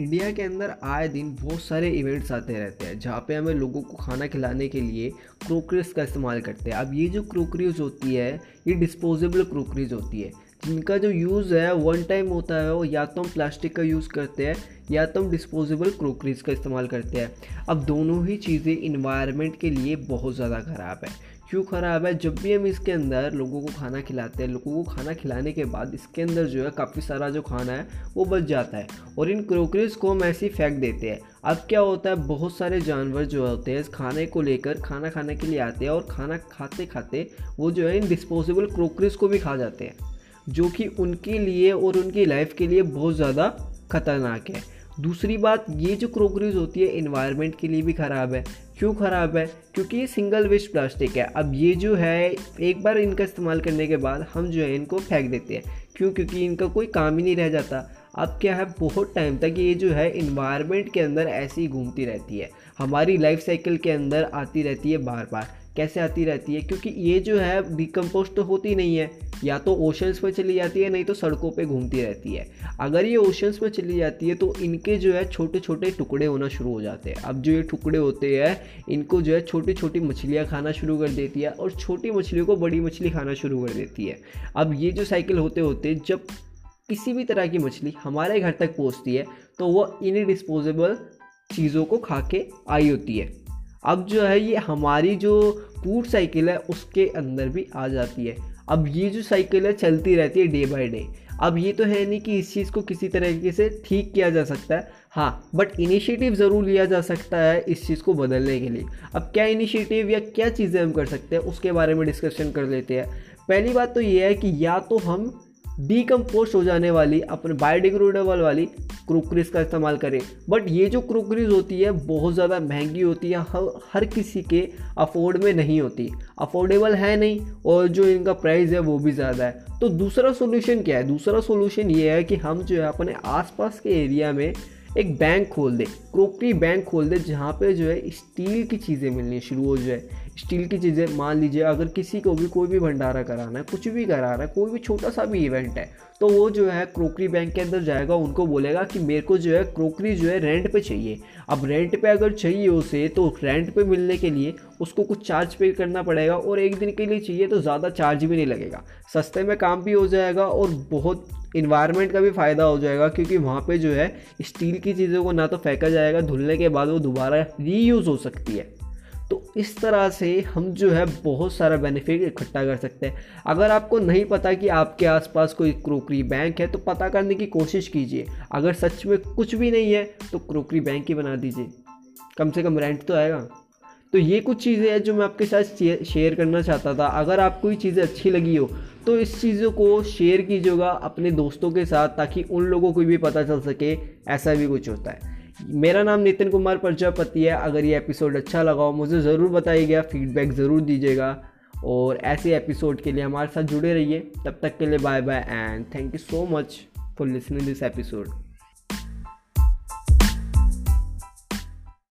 India के अंदर आए दिन बहुत सारे इवेंट्स आते रहते हैं, जहाँ पे हमें लोगों को खाना खिलाने के लिए क्रोकरीज का इस्तेमाल करते हैं। अब ये जो क्रोकरीज होती है, ये डिस्पोजेबल क्रोकरीज होती है। जिनका जो यूज़ है वन टाइम होता है, वो या तो हम प्लास्टिक का यूज़ करते हैं, या तो हम डिस्पोजेबल क्रोकरीज का इस्तेमाल करते हैं। अब दोनों ही चीज़ें इन्वायरमेंट के लिए बहुत ज़्यादा ख़राब है। क्यों ख़राब है? जब भी हम इसके अंदर लोगों को खाना खिलाते हैं, लोगों को खाना खिलाने के बाद इसके अंदर जो है, काफ़ी सारा जो खाना है, वो बच जाता है। और इन क्रोकरीज को हम ऐसे ही फेंक देते हैं। अब क्या होता है? बहुत सारे जानवर जो होते हैं, इस खाने को लेकर खाना खाने के लिए आते हैं और खाना खाते खाते वो जो है, इन डिस्पोजेबल क्रोकरीज को भी खा जाते हैं। जो कि उनके लिए और उनकी लाइफ के लिए बहुत ज़्यादा खतरनाक है। दूसरी बात, ये जो क्रोकरीज होती है इन्वायरमेंट के लिए भी ख़राब है। क्यों ख़राब है? क्योंकि ये सिंगल वेस्ट प्लास्टिक है। अब ये जो है, एक बार इनका इस्तेमाल करने के बाद हम जो है, इनको फेंक देते हैं। क्यों? क्योंकि इनका कोई काम ही नहीं रह जाता। अब क्या है, बहुत टाइम तक ये जो है इन्वायरमेंट के अंदर ऐसी घूमती रहती है। हमारी लाइफ साइकिल के अंदर आती रहती है बार बार कैसे आती रहती है, क्योंकि ये जो है डिकम्पोज तो होती नहीं है, या तो ओशंस में चली जाती है, नहीं तो सड़कों पे घूमती रहती है। अगर ये ओशंस में चली जाती है तो इनके जो है छोटे छोटे टुकड़े होना शुरू हो जाते हैं। अब जो ये टुकड़े होते हैं, इनको जो है छोटी छोटी मछलियाँ खाना शुरू कर देती है, और छोटी मछलियों को बड़ी मछली खाना शुरू कर देती है। अब ये जो साइकिल होते होते जब किसी भी तरह की मछली हमारे घर तक पहुँचती है तो वो इन डिस्पोजेबल चीज़ों को खा के आई होती है। अब जो है ये हमारी जो फ़ूड साइकिल है, उसके अंदर भी आ जाती है। अब ये जो साइकिल है, चलती रहती है डे बाय डे अब ये तो है नहीं कि इस चीज़ को किसी तरीके से ठीक किया जा सकता है। हाँ बट इनिशिएटिव ज़रूर लिया जा सकता है इस चीज़ को बदलने के लिए। अब क्या इनिशिएटिव या क्या चीज़ें हम कर सकते हैं, उसके बारे में डिस्कशन कर लेते हैं। पहली बात तो ये है कि या तो हम डीकम्पोस्ट हो जाने वाली, अपने बायोडिग्रेडेबल वाली क्रोकरीज का इस्तेमाल करें। बट ये जो क्रोकरीज होती है, बहुत ज़्यादा महँगी होती है, हर हर किसी के अफोर्ड में नहीं होती। अफोर्डेबल है नहीं, और जो इनका प्राइस है, वो भी ज़्यादा है। तो दूसरा सोल्यूशन क्या है? दूसरा सोल्यूशन ये है कि हम जो है, अपने आसपास के एरिया में एक बैंक खोल दे। क्रोकरी बैंक खोल दे, जहाँ पे जो है स्टील की चीज़ें मिलनी शुरू हो जाए। स्टील की चीज़ें, मान लीजिए अगर किसी को भी कोई भी भंडारा कराना है, कुछ भी कराना है, कोई भी छोटा सा भी इवेंट है तो वो जो है क्रोकरी बैंक के अंदर जाएगा, उनको बोलेगा कि मेरे को जो है क्रोकरी जो है रेंट पे चाहिए। अब रेंट पे अगर चाहिए उसे तो रेंट पे मिलने के लिए उसको कुछ चार्ज पे करना पड़ेगा और एक दिन के लिए चाहिए तो ज़्यादा चार्ज भी नहीं लगेगा। सस्ते में काम भी हो जाएगा और बहुत इन्वायरमेंट का भी फ़ायदा हो जाएगा, क्योंकि वहाँ पे जो है स्टील की चीज़ों को ना तो फेंका जाएगा, धुलने के बाद वो दोबारा रीयूज़ हो सकती है। इस तरह से हम जो है बहुत सारा बेनिफिट इकट्ठा कर सकते हैं। अगर आपको नहीं पता कि आपके आसपास कोई क्रोकरी बैंक है तो पता करने की कोशिश कीजिए। अगर सच में कुछ भी नहीं है तो क्रोकरी बैंक ही बना दीजिए। कम से कम रेंट तो आएगा। तो ये कुछ चीज़ें हैं जो मैं आपके साथ शेयर करना चाहता था। अगर आपको ये चीज़ें अच्छी लगी हो तो इस चीज़ों को शेयर कीजिएगा अपने दोस्तों के साथ, ताकि उन लोगों को भी पता चल सके, ऐसा भी कुछ होता है। मेरा नाम नितिन कुमार प्रजापति है। अगर ये एपिसोड अच्छा लगा हो, मुझे ज़रूर बताइएगा फीडबैक ज़रूर दीजिएगा। और ऐसे एपिसोड के लिए हमारे साथ जुड़े रहिए। तब तक के लिए bye bye and thank you so much for listening this episode